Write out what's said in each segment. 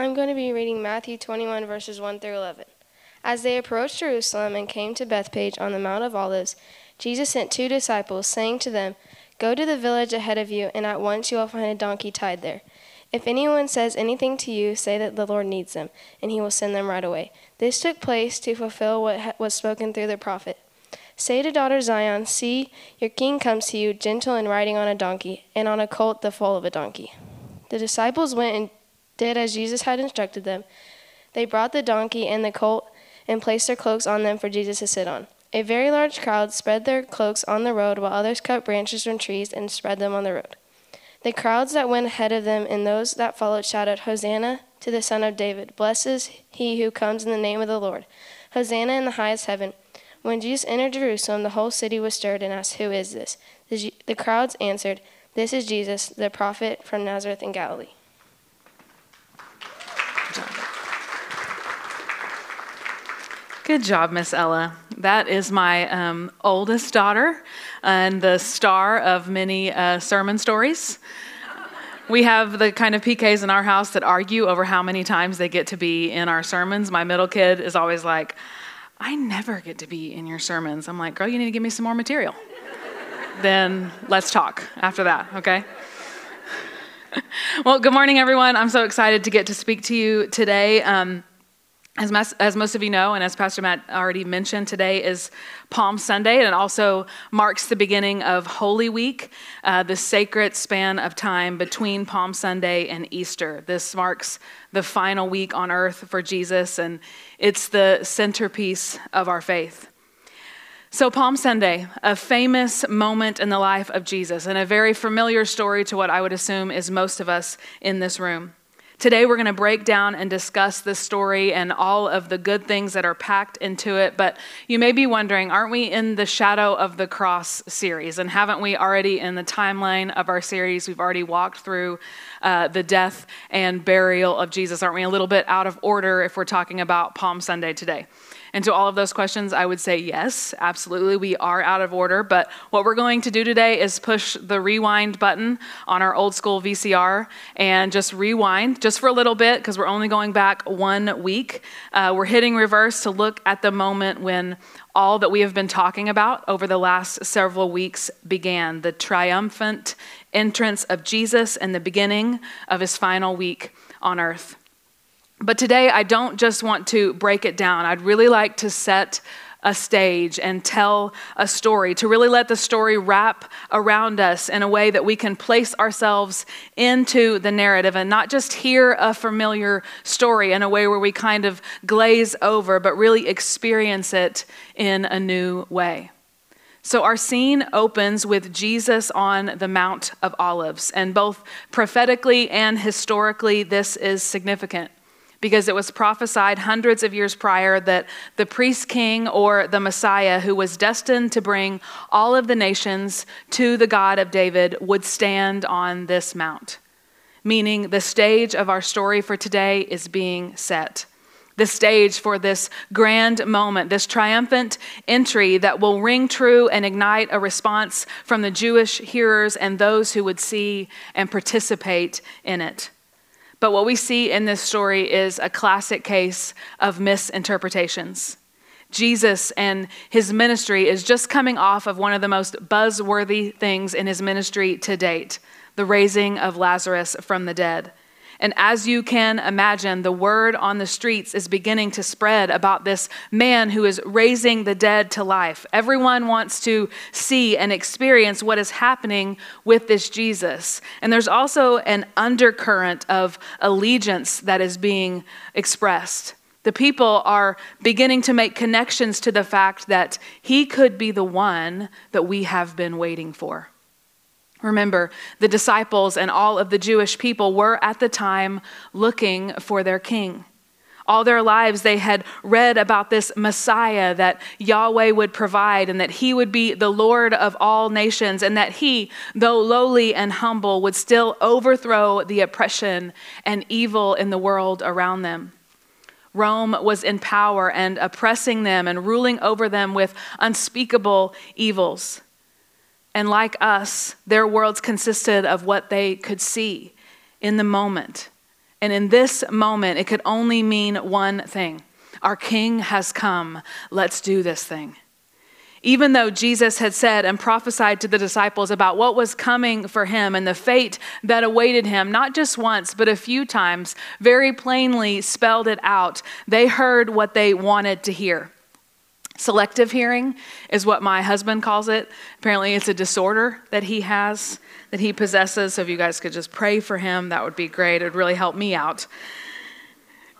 I'm going to be reading Matthew 21, verses 1 through 11. As they approached Jerusalem and came to Bethphage on the Mount of Olives, Jesus sent two disciples, saying to them, Go to the village ahead of you, and at once you will find a donkey tied there. If anyone says anything to you, say that the Lord needs them, and he will send them right away. This took place to fulfill what was spoken through the prophet. Say to daughter Zion, See, your king comes to you, gentle and riding on a donkey, and on a colt the foal of a donkey. The disciples went and did as Jesus had instructed them. They brought the donkey and the colt and placed their cloaks on them for Jesus to sit on. A very large crowd spread their cloaks on the road, while others cut branches from trees and spread them on the road. The crowds that went ahead of them and those that followed shouted, Hosanna to the Son of David. Blessed is he who comes in the name of the Lord. Hosanna in the highest heaven. When Jesus entered Jerusalem, the whole city was stirred and asked, Who is this? The, the crowds answered, This is Jesus, the prophet from Nazareth in Galilee. Good job, Miss Ella. That is my um, oldest daughter and the star of many uh, sermon stories. We have the kind of PKs in our house that argue over how many times they get to be in our sermons. My middle kid is always like, I never get to be in your sermons. I'm like, girl, you need to give me some more material. then let's talk after that, okay? well, good morning, everyone. I'm so excited to get to speak to you today. Um, as, as, most of you know, and as Pastor Matt already mentioned, today is Palm Sunday, and it also marks the beginning of Holy Week, uh, the sacred span of time between Palm Sunday and Easter. This marks the final week on earth for Jesus, and it's the centerpiece of our faith. So, Palm Sunday, a famous moment in the life of Jesus, and a very familiar story to what I would assume is most of us in this room. Today, we're going to break down and discuss this story and all of the good things that are packed into it. But you may be wondering, aren't we in the Shadow of the Cross series? And haven't we already, in the timeline of our series, we've already walked through uh, the death and burial of Jesus? Aren't we a little bit out of order if we're talking about Palm Sunday today? And to all of those questions, I would say yes, absolutely. We are out of order. But what we're going to do today is push the rewind button on our old school VCR and just rewind just for a little bit because we're only going back one week. Uh, we're hitting reverse to look at the moment when all that we have been talking about over the last several weeks began the triumphant entrance of Jesus and the beginning of his final week on earth. But today, I don't just want to break it down. I'd really like to set a stage and tell a story, to really let the story wrap around us in a way that we can place ourselves into the narrative and not just hear a familiar story in a way where we kind of glaze over, but really experience it in a new way. So, our scene opens with Jesus on the Mount of Olives, and both prophetically and historically, this is significant because it was prophesied hundreds of years prior that the priest king or the Messiah, who was destined to bring all of the nations to the God of David, would stand on this mount. Meaning, the stage of our story for today is being set. The stage for this grand moment, this triumphant entry that will ring true and ignite a response from the Jewish hearers and those who would see and participate in it. But what we see in this story is a classic case of misinterpretations. Jesus and his ministry is just coming off of one of the most buzzworthy things in his ministry to date the raising of Lazarus from the dead. And as you can imagine, the word on the streets is beginning to spread about this man who is raising the dead to life. Everyone wants to see and experience what is happening with this Jesus. And there's also an undercurrent of allegiance that is being expressed. The people are beginning to make connections to the fact that he could be the one that we have been waiting for. Remember, the disciples and all of the Jewish people were at the time looking for their king. All their lives, they had read about this Messiah that Yahweh would provide and that he would be the Lord of all nations and that he, though lowly and humble, would still overthrow the oppression and evil in the world around them. Rome was in power and oppressing them and ruling over them with unspeakable evils. And like us, their worlds consisted of what they could see in the moment. And in this moment, it could only mean one thing Our King has come. Let's do this thing. Even though Jesus had said and prophesied to the disciples about what was coming for him and the fate that awaited him, not just once, but a few times, very plainly spelled it out, they heard what they wanted to hear. Selective hearing is what my husband calls it. Apparently, it's a disorder that he has, that he possesses. So, if you guys could just pray for him, that would be great. It would really help me out.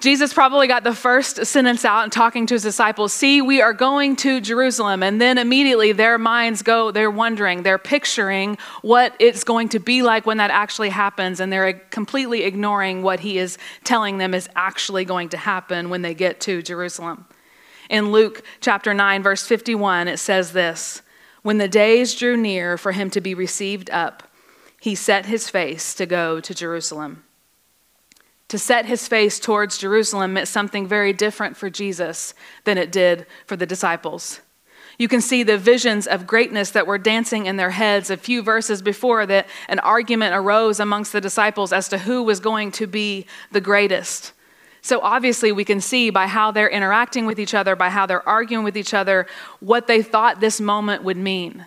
Jesus probably got the first sentence out and talking to his disciples See, we are going to Jerusalem. And then immediately their minds go, they're wondering, they're picturing what it's going to be like when that actually happens. And they're completely ignoring what he is telling them is actually going to happen when they get to Jerusalem. In Luke chapter 9, verse 51, it says this When the days drew near for him to be received up, he set his face to go to Jerusalem. To set his face towards Jerusalem meant something very different for Jesus than it did for the disciples. You can see the visions of greatness that were dancing in their heads a few verses before that an argument arose amongst the disciples as to who was going to be the greatest. So obviously, we can see by how they're interacting with each other, by how they're arguing with each other, what they thought this moment would mean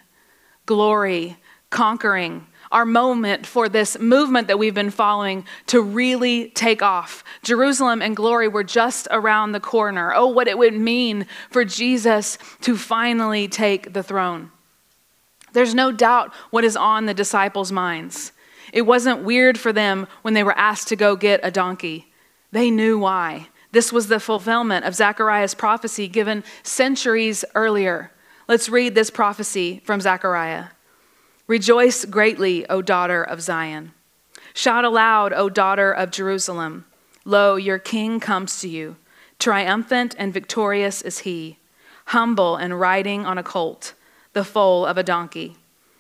glory, conquering, our moment for this movement that we've been following to really take off. Jerusalem and glory were just around the corner. Oh, what it would mean for Jesus to finally take the throne. There's no doubt what is on the disciples' minds. It wasn't weird for them when they were asked to go get a donkey. They knew why. This was the fulfillment of Zechariah's prophecy given centuries earlier. Let's read this prophecy from Zechariah. Rejoice greatly, O daughter of Zion. Shout aloud, O daughter of Jerusalem. Lo, your king comes to you. Triumphant and victorious is he, humble and riding on a colt, the foal of a donkey.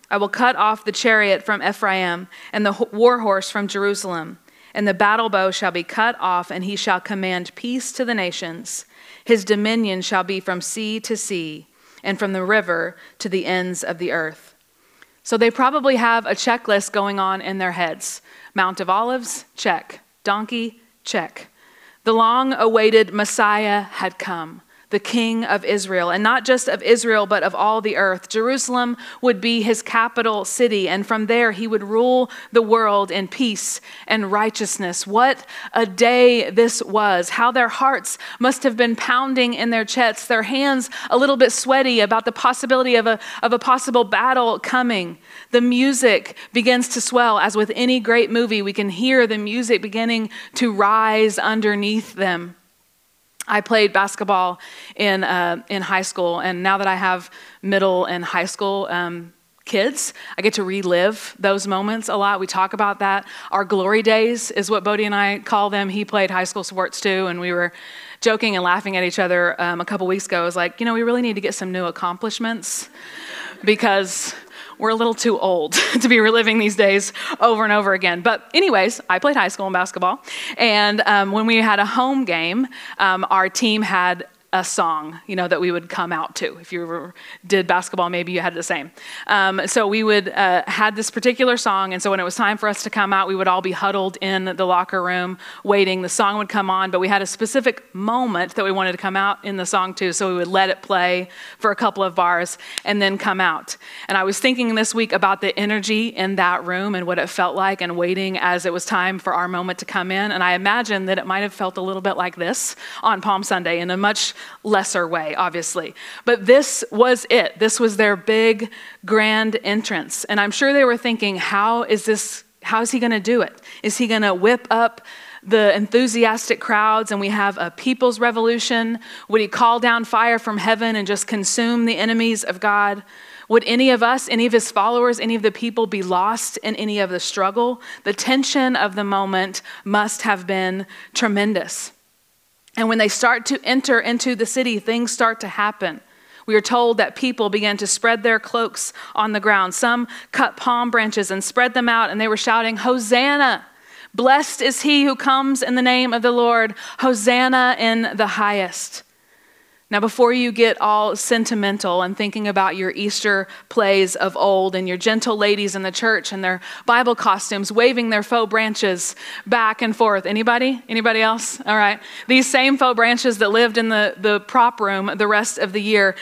I will cut off the chariot from Ephraim and the war horse from Jerusalem and the battle bow shall be cut off, and he shall command peace to the nations. His dominion shall be from sea to sea, and from the river to the ends of the earth. So they probably have a checklist going on in their heads Mount of Olives, check. Donkey, check. The long awaited Messiah had come the king of Israel, and not just of Israel, but of all the earth. Jerusalem would be his capital city, and from there he would rule the world in peace and righteousness. What a day this was! How their hearts must have been pounding in their chests, their hands a little bit sweaty about the possibility of a, of a possible battle coming. The music begins to swell, as with any great movie, we can hear the music beginning to rise underneath them. I played basketball in, uh, in high school, and now that I have middle and high school um, kids, I get to relive those moments a lot. We talk about that. Our glory days is what Bodie and I call them. He played high school sports too, and we were joking and laughing at each other um, a couple weeks ago. I was like, you know, we really need to get some new accomplishments because we're a little too old to be reliving these days over and over again. But, anyways, I played high school in basketball. And um, when we had a home game, um, our team had a song, you know, that we would come out to. If you ever did basketball, maybe you had the same. Um, so we would uh, had this particular song, and so when it was time for us to come out, we would all be huddled in the locker room waiting. The song would come on, but we had a specific moment that we wanted to come out in the song to, so we would let it play for a couple of bars and then come out. And I was thinking this week about the energy in that room and what it felt like, and waiting as it was time for our moment to come in. And I imagine that it might have felt a little bit like this on Palm Sunday in a much lesser way, obviously. But this was it. This was their big, grand entrance. And I'm sure they were thinking, how is this, how is he going to do it? Is he going to whip up the enthusiastic crowds and we have a people's revolution? Would he call down fire from heaven and just consume the enemies of God? Would any of us, any of his followers, any of the people be lost in any of the struggle? The tension of the moment must have been tremendous. And when they start to enter into the city, things start to happen. We are told that people began to spread their cloaks on the ground. Some cut palm branches and spread them out, and they were shouting, Hosanna! Blessed is he who comes in the name of the Lord. Hosanna in the highest. Now, before you get all sentimental and thinking about your Easter plays of old and your gentle ladies in the church and their Bible costumes waving their faux branches back and forth, anybody? Anybody else? All right. These same faux branches that lived in the, the prop room the rest of the year.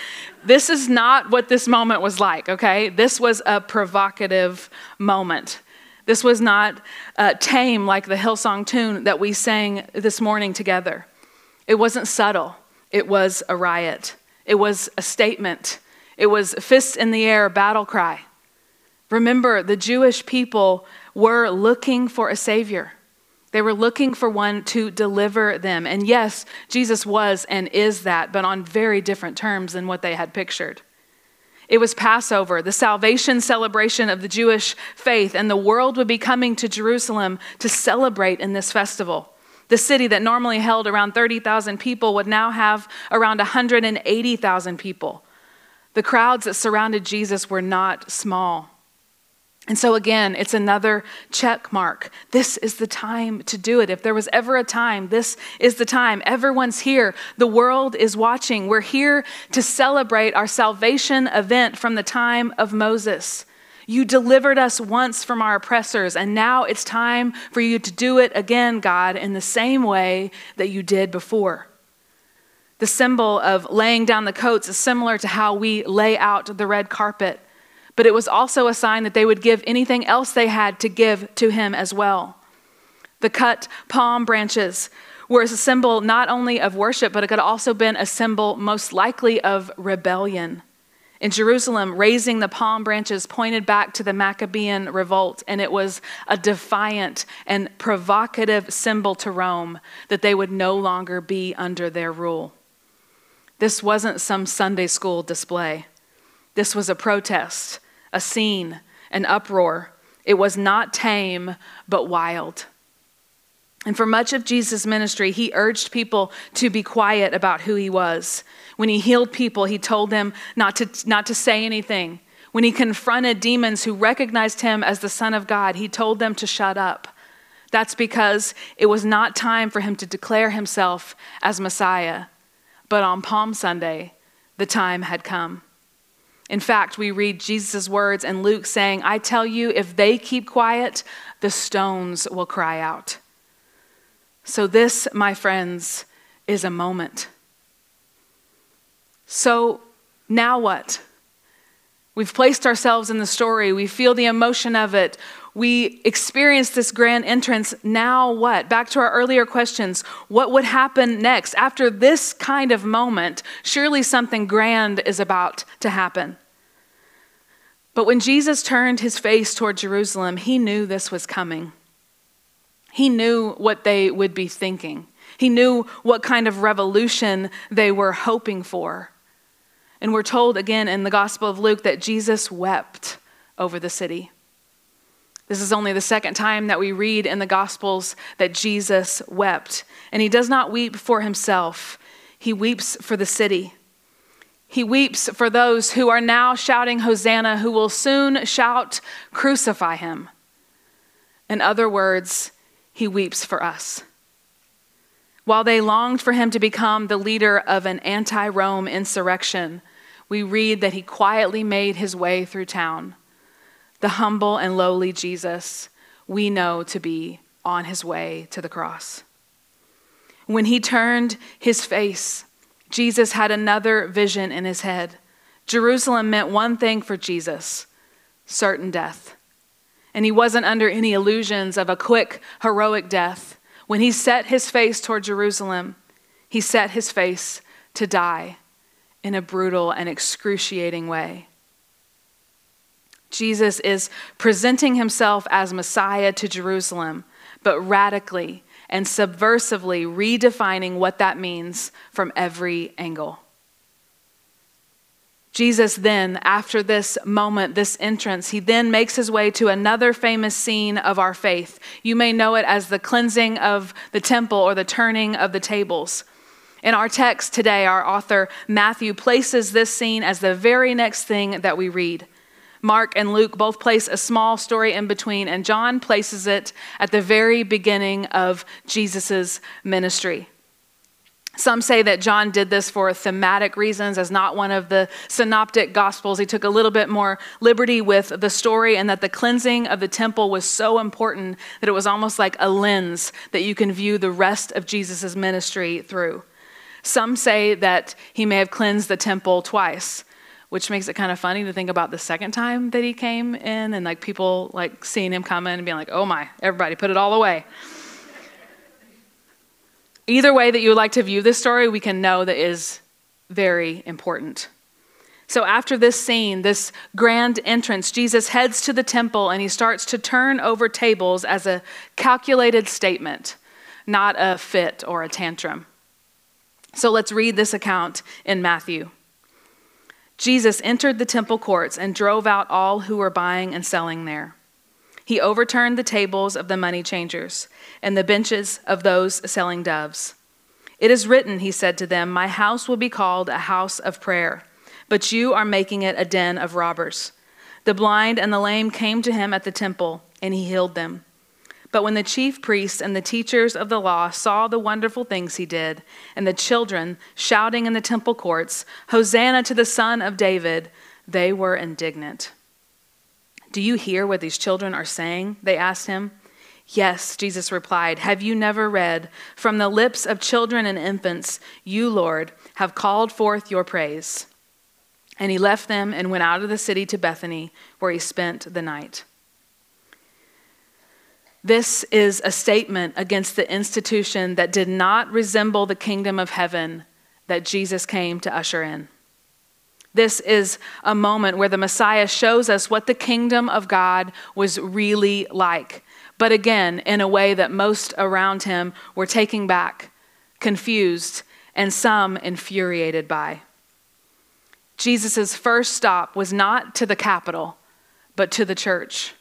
This is not what this moment was like, okay? This was a provocative moment. This was not uh, tame like the Hillsong tune that we sang this morning together. It wasn't subtle. It was a riot, it was a statement, it was fists in the air, battle cry. Remember, the Jewish people were looking for a Savior. They were looking for one to deliver them. And yes, Jesus was and is that, but on very different terms than what they had pictured. It was Passover, the salvation celebration of the Jewish faith, and the world would be coming to Jerusalem to celebrate in this festival. The city that normally held around 30,000 people would now have around 180,000 people. The crowds that surrounded Jesus were not small. And so, again, it's another check mark. This is the time to do it. If there was ever a time, this is the time. Everyone's here. The world is watching. We're here to celebrate our salvation event from the time of Moses. You delivered us once from our oppressors, and now it's time for you to do it again, God, in the same way that you did before. The symbol of laying down the coats is similar to how we lay out the red carpet, but it was also a sign that they would give anything else they had to give to him as well. The cut palm branches were a symbol not only of worship, but it could also been a symbol most likely of rebellion. In Jerusalem, raising the palm branches pointed back to the Maccabean revolt, and it was a defiant and provocative symbol to Rome that they would no longer be under their rule. This wasn't some Sunday school display. This was a protest, a scene, an uproar. It was not tame, but wild. And for much of Jesus' ministry, he urged people to be quiet about who he was. When he healed people, he told them not to, not to say anything. When he confronted demons who recognized him as the Son of God, he told them to shut up. That's because it was not time for him to declare himself as Messiah. But on Palm Sunday, the time had come. In fact, we read Jesus' words in Luke saying, I tell you, if they keep quiet, the stones will cry out. So, this, my friends, is a moment. So, now what? We've placed ourselves in the story. We feel the emotion of it. We experience this grand entrance. Now what? Back to our earlier questions. What would happen next? After this kind of moment, surely something grand is about to happen. But when Jesus turned his face toward Jerusalem, he knew this was coming. He knew what they would be thinking. He knew what kind of revolution they were hoping for. And we're told again in the Gospel of Luke that Jesus wept over the city. This is only the second time that we read in the Gospels that Jesus wept. And he does not weep for himself, he weeps for the city. He weeps for those who are now shouting Hosanna, who will soon shout, Crucify him. In other words, he weeps for us. While they longed for him to become the leader of an anti Rome insurrection, we read that he quietly made his way through town. The humble and lowly Jesus we know to be on his way to the cross. When he turned his face, Jesus had another vision in his head. Jerusalem meant one thing for Jesus certain death. And he wasn't under any illusions of a quick, heroic death. When he set his face toward Jerusalem, he set his face to die in a brutal and excruciating way. Jesus is presenting himself as Messiah to Jerusalem, but radically and subversively redefining what that means from every angle. Jesus then, after this moment, this entrance, he then makes his way to another famous scene of our faith. You may know it as the cleansing of the temple or the turning of the tables. In our text today, our author Matthew places this scene as the very next thing that we read. Mark and Luke both place a small story in between, and John places it at the very beginning of Jesus' ministry. Some say that John did this for thematic reasons, as not one of the synoptic gospels. He took a little bit more liberty with the story, and that the cleansing of the temple was so important that it was almost like a lens that you can view the rest of Jesus' ministry through. Some say that he may have cleansed the temple twice, which makes it kind of funny to think about the second time that he came in and like people like seeing him come in and being like, oh my, everybody put it all away. Either way that you would like to view this story, we can know that is very important. So, after this scene, this grand entrance, Jesus heads to the temple and he starts to turn over tables as a calculated statement, not a fit or a tantrum. So, let's read this account in Matthew. Jesus entered the temple courts and drove out all who were buying and selling there. He overturned the tables of the money changers and the benches of those selling doves. It is written, he said to them, My house will be called a house of prayer, but you are making it a den of robbers. The blind and the lame came to him at the temple, and he healed them. But when the chief priests and the teachers of the law saw the wonderful things he did, and the children shouting in the temple courts, Hosanna to the Son of David, they were indignant. Do you hear what these children are saying? They asked him. Yes, Jesus replied, Have you never read, From the lips of children and infants, you, Lord, have called forth your praise? And he left them and went out of the city to Bethany, where he spent the night. This is a statement against the institution that did not resemble the kingdom of heaven that Jesus came to usher in. This is a moment where the Messiah shows us what the kingdom of God was really like. But again, in a way that most around him were taking back, confused, and some infuriated by. Jesus' first stop was not to the capital, but to the church.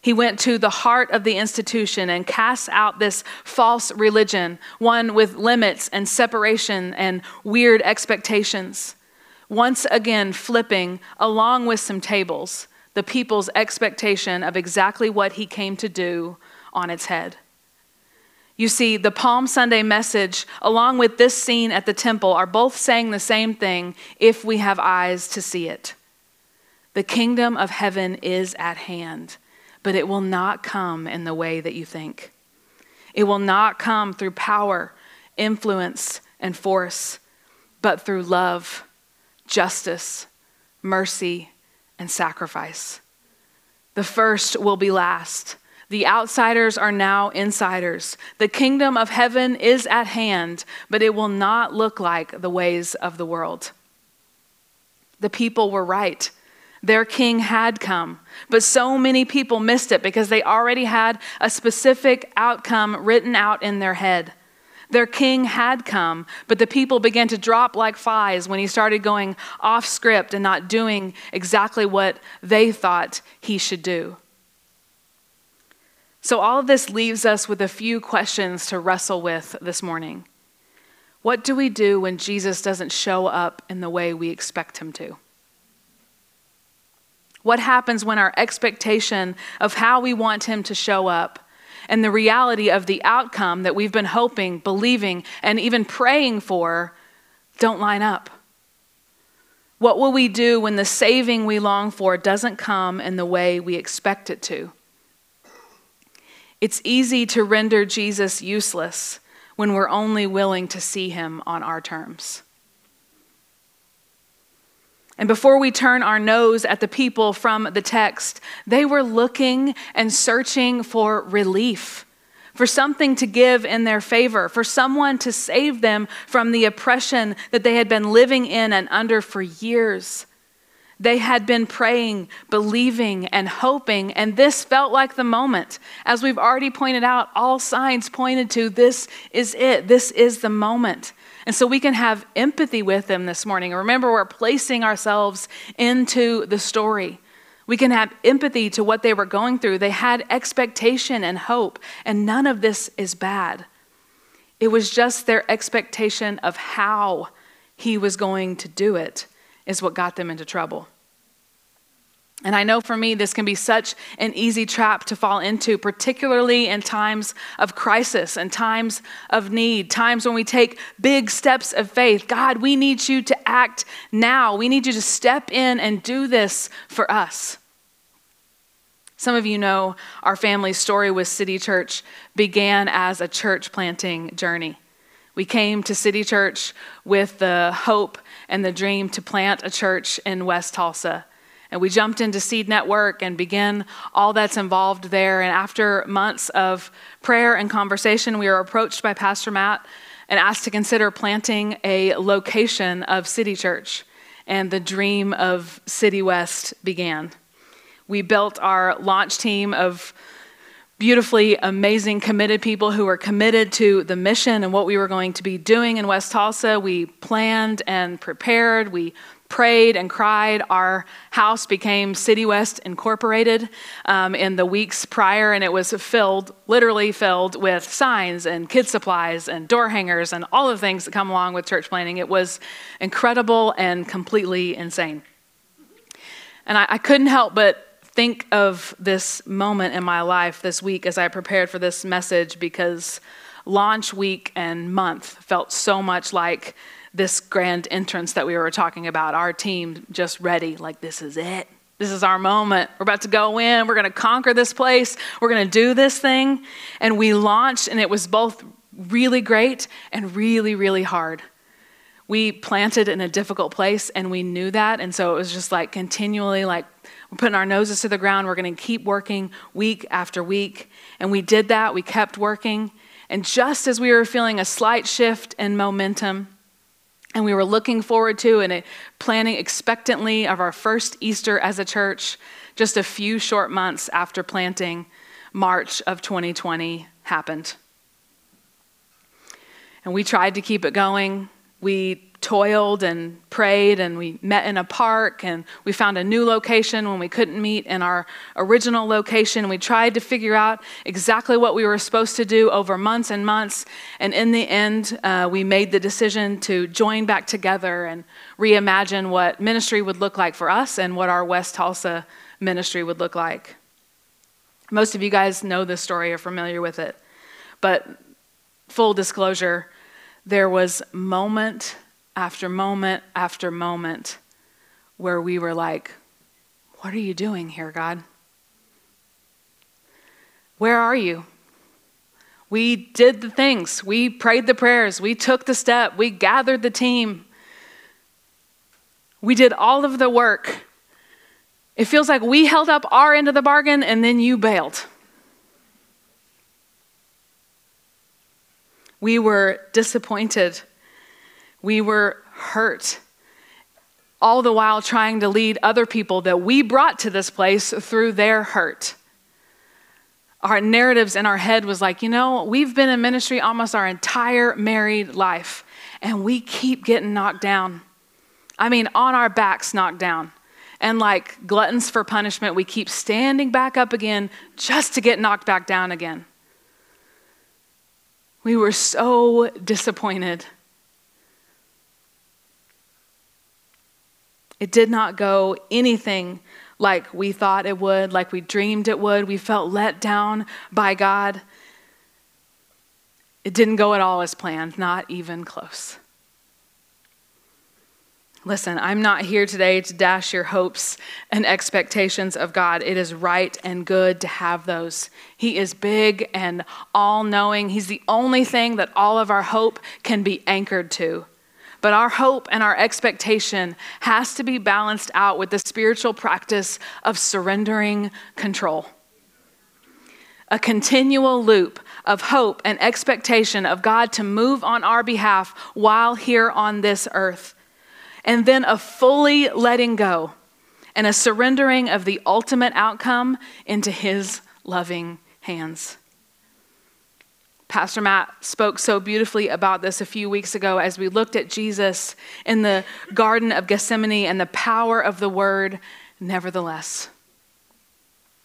He went to the heart of the institution and cast out this false religion, one with limits and separation and weird expectations once again flipping, along with some tables, the people's expectation of exactly what he came to do on its head. You see, the Palm Sunday message, along with this scene at the temple, are both saying the same thing if we have eyes to see it. The kingdom of heaven is at hand, but it will not come in the way that you think. It will not come through power, influence, and force, but through love justice, mercy, and sacrifice. The first will be last. The outsiders are now insiders. The kingdom of heaven is at hand, but it will not look like the ways of the world. The people were right. Their king had come, but so many people missed it because they already had a specific outcome written out in their head. Their king had come, but the people began to drop like flies when he started going off script and not doing exactly what they thought he should do. So, all of this leaves us with a few questions to wrestle with this morning. What do we do when Jesus doesn't show up in the way we expect him to? What happens when our expectation of how we want him to show up and the reality of the outcome that we've been hoping, believing, and even praying for don't line up? What will we do when the saving we long for doesn't come in the way we expect it to? It's easy to render Jesus useless when we're only willing to see him on our terms. And before we turn our nose at the people from the text, they were looking and searching for relief, for something to give in their favor, for someone to save them from the oppression that they had been living in and under for years. They had been praying, believing, and hoping, and this felt like the moment. As we've already pointed out, all signs pointed to this is it. This is the moment. And so we can have empathy with them this morning. Remember, we're placing ourselves into the story. We can have empathy to what they were going through. They had expectation and hope, and none of this is bad. It was just their expectation of how he was going to do it is what got them into trouble. And I know for me, this can be such an easy trap to fall into, particularly in times of crisis and times of need, times when we take big steps of faith. God, we need you to act now. We need you to step in and do this for us. Some of you know our family's story with City Church began as a church planting journey. We came to City Church with the hope and the dream to plant a church in West Tulsa. And we jumped into Seed Network and began all that's involved there. And after months of prayer and conversation, we were approached by Pastor Matt and asked to consider planting a location of City Church. And the dream of City West began. We built our launch team of beautifully amazing, committed people who were committed to the mission and what we were going to be doing in West Tulsa. We planned and prepared. We prayed and cried. Our house became City West Incorporated um, in the weeks prior, and it was filled, literally filled, with signs and kid supplies and door hangers and all the things that come along with church planting. It was incredible and completely insane. And I, I couldn't help but think of this moment in my life this week as I prepared for this message because launch week and month felt so much like this grand entrance that we were talking about. Our team just ready, like, this is it. This is our moment. We're about to go in. We're going to conquer this place. We're going to do this thing. And we launched, and it was both really great and really, really hard. We planted in a difficult place, and we knew that. And so it was just like continually like we're putting our noses to the ground. We're going to keep working week after week. And we did that. We kept working. And just as we were feeling a slight shift in momentum, and we were looking forward to and planning expectantly of our first Easter as a church, just a few short months after planting, March of 2020 happened. And we tried to keep it going. We toiled and prayed and we met in a park and we found a new location when we couldn't meet in our original location. We tried to figure out exactly what we were supposed to do over months and months. And in the end uh, we made the decision to join back together and reimagine what ministry would look like for us and what our west tulsa ministry would look like. Most of you guys know this story or familiar with it. But full disclosure there was moment after moment after moment where we were like, What are you doing here, God? Where are you? We did the things. We prayed the prayers. We took the step. We gathered the team. We did all of the work. It feels like we held up our end of the bargain and then you bailed. We were disappointed we were hurt, all the while trying to lead other people that we brought to this place through their hurt. Our narratives in our head was like, you know, we've been in ministry almost our entire married life, and we keep getting knocked down. I mean, on our backs, knocked down. And like gluttons for punishment, we keep standing back up again just to get knocked back down again. We were so disappointed It did not go anything like we thought it would, like we dreamed it would. We felt let down by God. It didn't go at all as planned, not even close. Listen, I'm not here today to dash your hopes and expectations of God. It is right and good to have those. He is big and all knowing. He's the only thing that all of our hope can be anchored to. But our hope and our expectation has to be balanced out with the spiritual practice of surrendering control. A continual loop of hope and expectation of God to move on our behalf while here on this earth. And then a fully letting go and a surrendering of the ultimate outcome into His loving hands. Pastor Matt spoke so beautifully about this a few weeks ago as we looked at Jesus in the Garden of Gethsemane and the power of the word, nevertheless.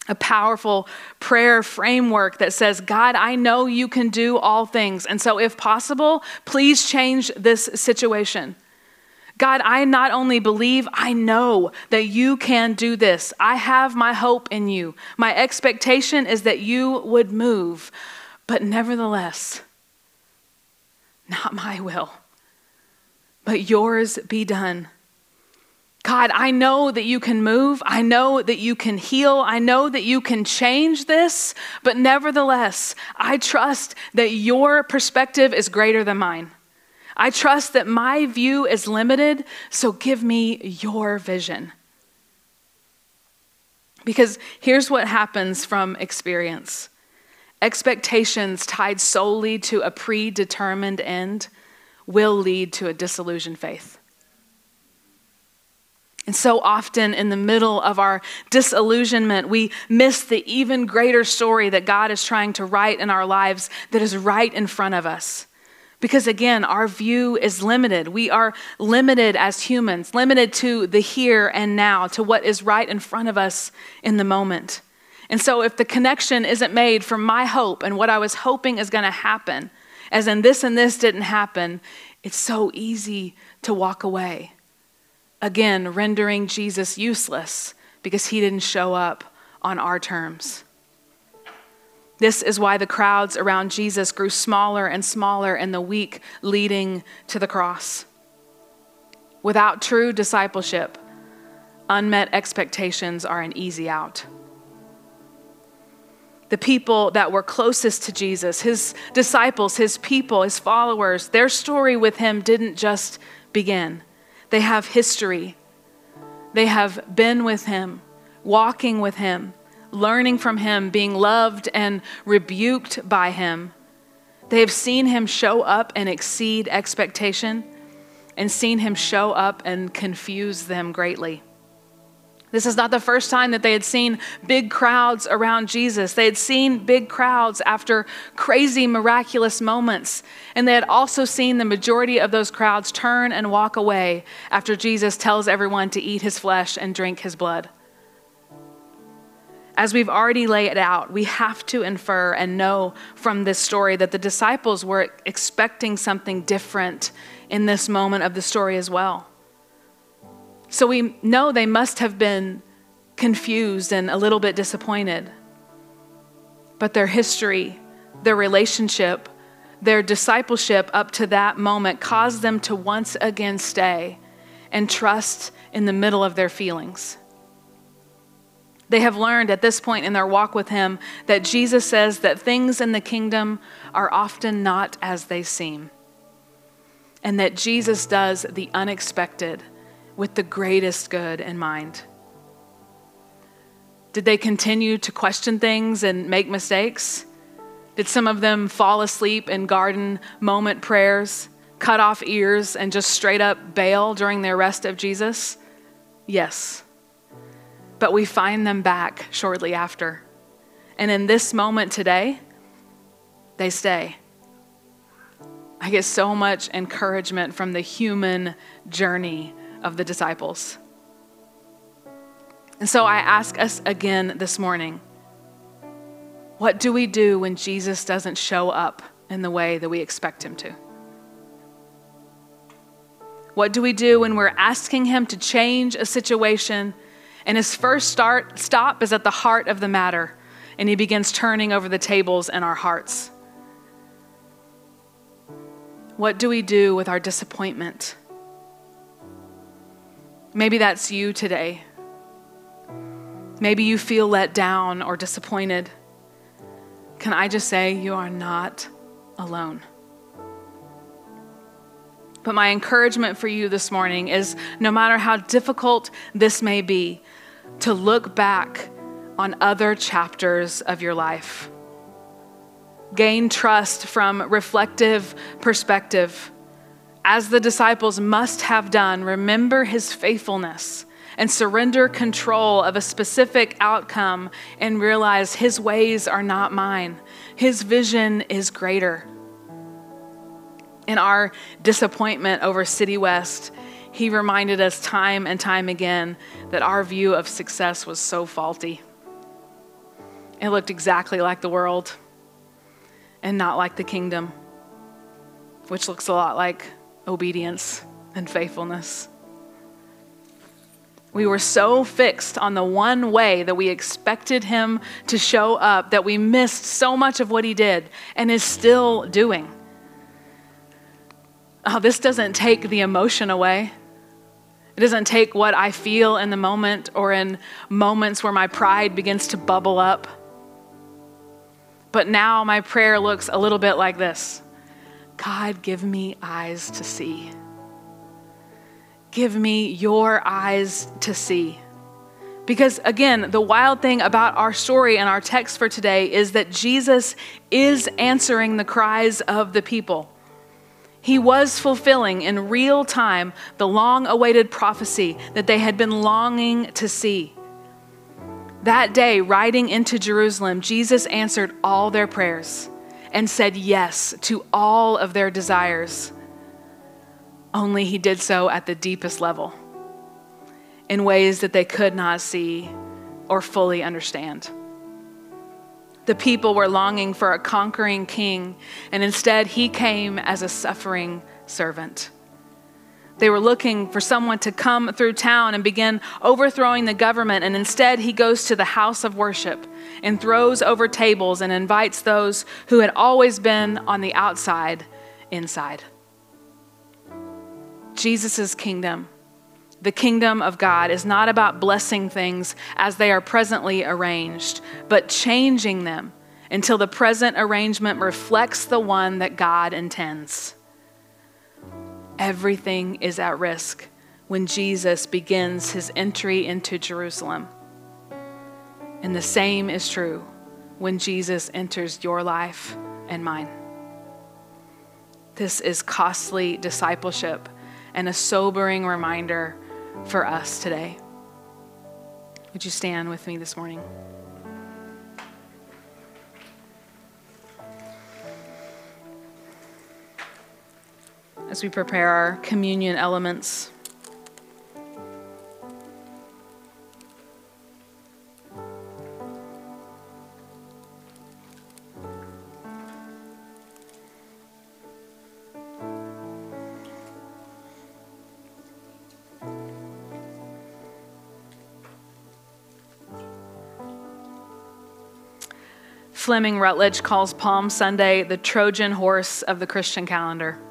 A powerful prayer framework that says, God, I know you can do all things. And so, if possible, please change this situation. God, I not only believe, I know that you can do this. I have my hope in you. My expectation is that you would move. But nevertheless, not my will, but yours be done. God, I know that you can move. I know that you can heal. I know that you can change this. But nevertheless, I trust that your perspective is greater than mine. I trust that my view is limited, so give me your vision. Because here's what happens from experience expectations tied solely to a predetermined end will lead to a disillusioned faith. And so often, in the middle of our disillusionment, we miss the even greater story that God is trying to write in our lives that is right in front of us. Because again, our view is limited. We are limited as humans, limited to the here and now, to what is right in front of us in the moment. And so, if the connection isn't made from my hope and what I was hoping is going to happen, as in this and this didn't happen, it's so easy to walk away. Again, rendering Jesus useless because he didn't show up on our terms. This is why the crowds around Jesus grew smaller and smaller in the week leading to the cross. Without true discipleship, unmet expectations are an easy out. The people that were closest to Jesus, his disciples, his people, his followers, their story with him didn't just begin. They have history, they have been with him, walking with him learning from him, being loved and rebuked by him. They have seen him show up and exceed expectation and seen him show up and confuse them greatly. This is not the first time that they had seen big crowds around Jesus. They had seen big crowds after crazy, miraculous moments. And they had also seen the majority of those crowds turn and walk away after Jesus tells everyone to eat his flesh and drink his blood. As we've already laid it out, we have to infer and know from this story that the disciples were expecting something different in this moment of the story as well. So we know they must have been confused and a little bit disappointed. But their history, their relationship, their discipleship up to that moment caused them to once again stay and trust in the middle of their feelings. They have learned at this point in their walk with Him that Jesus says that things in the kingdom are often not as they seem, and that Jesus does the unexpected with the greatest good in mind. Did they continue to question things and make mistakes? Did some of them fall asleep in garden moment prayers, cut off ears, and just straight up bail during the arrest of Jesus? Yes but we find them back shortly after. And in this moment today, they stay. I get so much encouragement from the human journey of the disciples. And so I ask us again this morning what do we do when Jesus doesn't show up in the way that we expect him to? What do we do when we're asking him to change a situation and his first start, stop is at the heart of the matter, and he begins turning over the tables in our hearts. What do we do with our disappointment? Maybe that's you today. Maybe you feel let down or disappointed. Can I just say, you are not alone? But my encouragement for you this morning is no matter how difficult this may be, to look back on other chapters of your life. Gain trust from reflective perspective. As the disciples must have done, remember his faithfulness and surrender control of a specific outcome and realize his ways are not mine. His vision is greater. In our disappointment over City West, he reminded us time and time again that our view of success was so faulty. It looked exactly like the world and not like the kingdom, which looks a lot like obedience and faithfulness. We were so fixed on the one way that we expected him to show up that we missed so much of what he did and is still doing. Oh, this doesn't take the emotion away. It doesn't take what I feel in the moment or in moments where my pride begins to bubble up. But now my prayer looks a little bit like this God, give me eyes to see. Give me your eyes to see. Because again, the wild thing about our story and our text for today is that Jesus is answering the cries of the people. He was fulfilling in real time the long awaited prophecy that they had been longing to see. That day, riding into Jerusalem, Jesus answered all their prayers and said yes to all of their desires only he did so at the deepest level, in ways that they could not see or fully understand. The people were longing for a conquering king, and instead he came as a suffering servant. They were looking for someone to come through town and begin overthrowing the government, and instead he goes to the house of worship and throws over tables and invites those who had always been on the outside inside. Jesus' kingdom, the kingdom of God, is not about blessing things as they are presently arranged, but changing them until the present arrangement reflects the one that God intends. Everything is at risk when Jesus begins his entry into Jerusalem. And the same is true when Jesus enters your life and mine. This is costly discipleship and a sobering reminder for us today. Would you stand with me this morning? As we prepare our communion elements. Fleming Rutledge calls Palm Sunday the Trojan horse of the Christian calendar.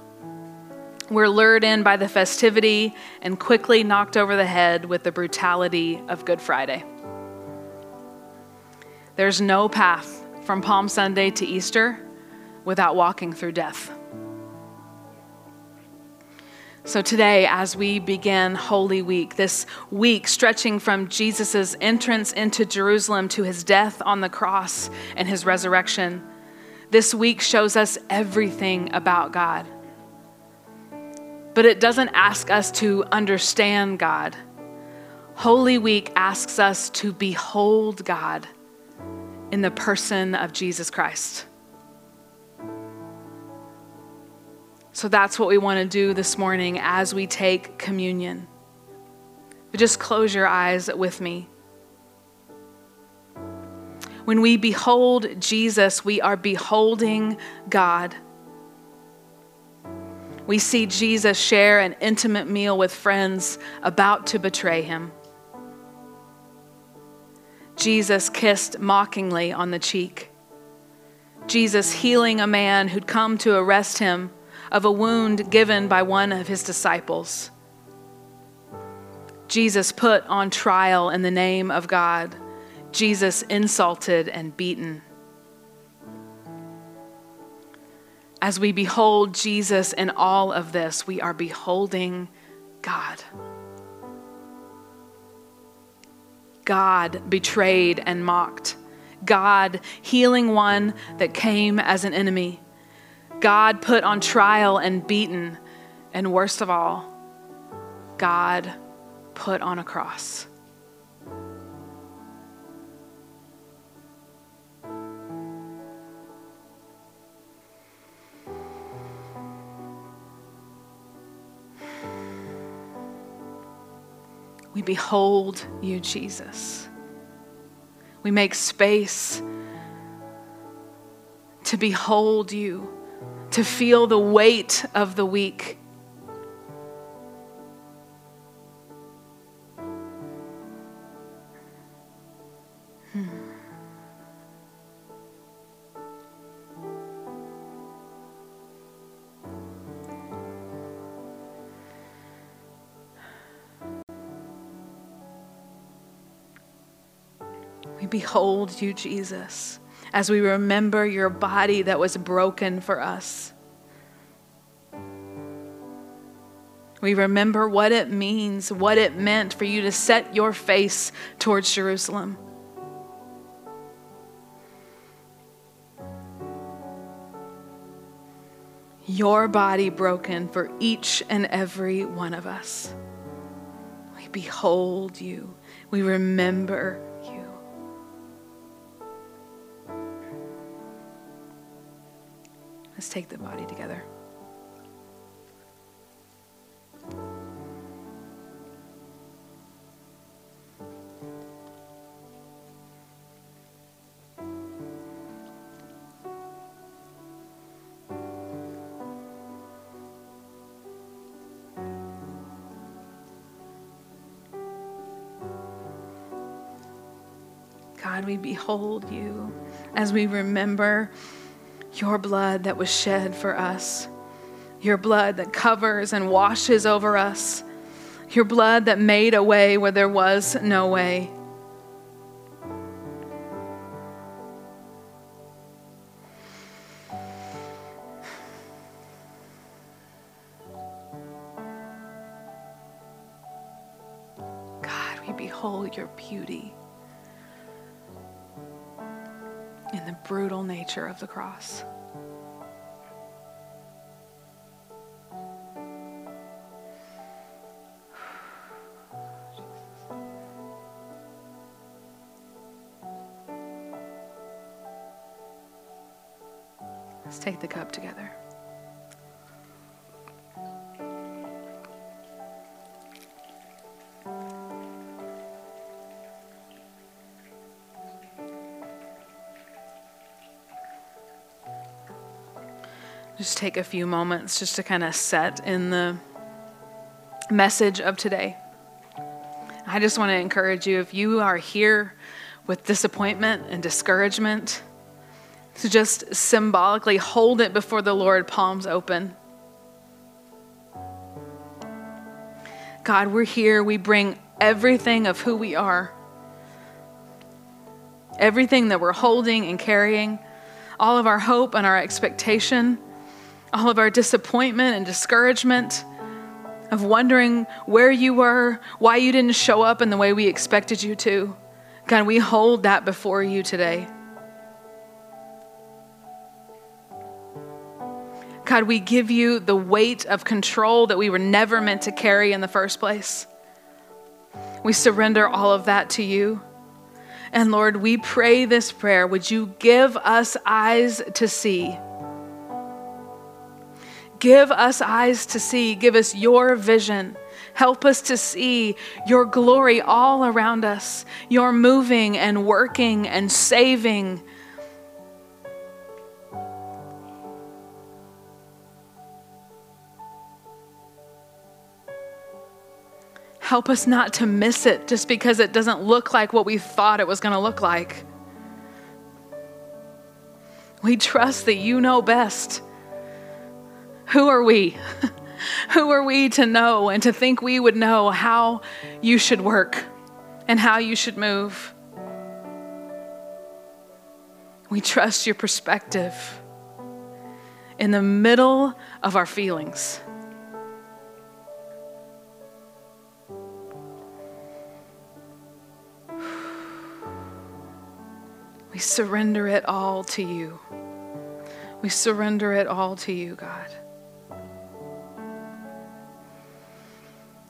We're lured in by the festivity and quickly knocked over the head with the brutality of Good Friday. There's no path from Palm Sunday to Easter without walking through death. So, today, as we begin Holy Week, this week stretching from Jesus' entrance into Jerusalem to his death on the cross and his resurrection, this week shows us everything about God. But it doesn't ask us to understand God. Holy Week asks us to behold God in the person of Jesus Christ. So that's what we want to do this morning as we take communion. But just close your eyes with me. When we behold Jesus, we are beholding God. We see Jesus share an intimate meal with friends about to betray him. Jesus kissed mockingly on the cheek. Jesus healing a man who'd come to arrest him of a wound given by one of his disciples. Jesus put on trial in the name of God. Jesus insulted and beaten. As we behold Jesus in all of this, we are beholding God. God betrayed and mocked. God healing one that came as an enemy. God put on trial and beaten, and worst of all, God put on a cross. We behold you, Jesus. We make space to behold you to feel the weight of the week. Behold you, Jesus, as we remember your body that was broken for us. We remember what it means, what it meant for you to set your face towards Jerusalem. Your body broken for each and every one of us. We behold you, we remember Let's take the body together. God, we behold you as we remember your blood that was shed for us, your blood that covers and washes over us, your blood that made a way where there was no way. The cross. Let's take the cup together. Just take a few moments just to kind of set in the message of today. I just want to encourage you if you are here with disappointment and discouragement, to just symbolically hold it before the Lord, palms open. God, we're here. We bring everything of who we are, everything that we're holding and carrying, all of our hope and our expectation all of our disappointment and discouragement, of wondering where you were, why you didn't show up in the way we expected you to. God, we hold that before you today. God, we give you the weight of control that we were never meant to carry in the first place. We surrender all of that to you. And Lord, we pray this prayer. Would you give us eyes to see? Give us eyes to see. Give us your vision. Help us to see your glory all around us, your moving and working and saving. Help us not to miss it just because it doesn't look like what we thought it was going to look like. We trust that you know best. Who are we? Who are we to know and to think we would know how you should work and how you should move? We trust your perspective in the middle of our feelings. We surrender it all to you. We surrender it all to you, God.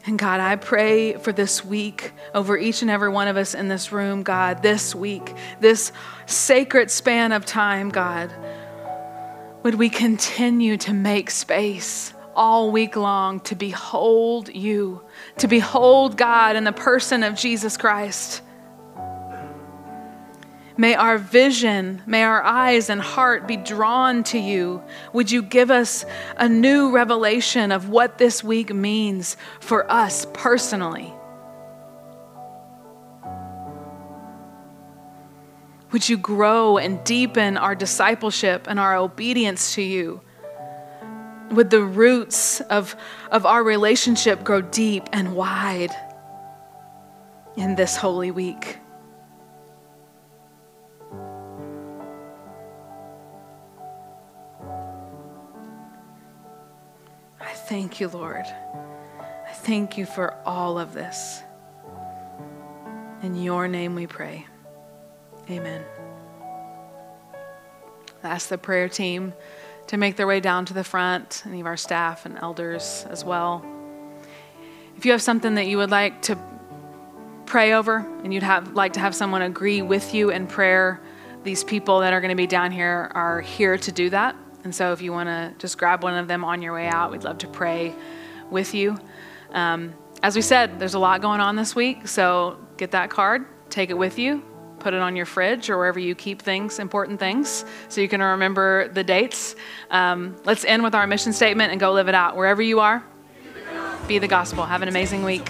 And God, I pray for this week over each and every one of us in this room, God, this week, this sacred span of time, God. Would we continue to make space all week long to behold you, to behold God in the person of Jesus Christ? May our vision, may our eyes and heart be drawn to you. Would you give us a new revelation of what this week means for us personally? Would you grow and deepen our discipleship and our obedience to you? Would the roots of, of our relationship grow deep and wide in this holy week? Thank you, Lord. I thank you for all of this. In your name we pray. Amen. I ask the prayer team to make their way down to the front, any of our staff and elders as well. If you have something that you would like to pray over and you'd have like to have someone agree with you in prayer, these people that are going to be down here are here to do that. And so if you want to just grab one of them on your way out, we'd love to pray with you. Um, as we said, there's a lot going on this week, so get that card, take it with you, put it on your fridge or wherever you keep things, important things, so you can remember the dates. Um, let's end with our mission statement and go live it out. Wherever you are, be the gospel. Have an amazing week.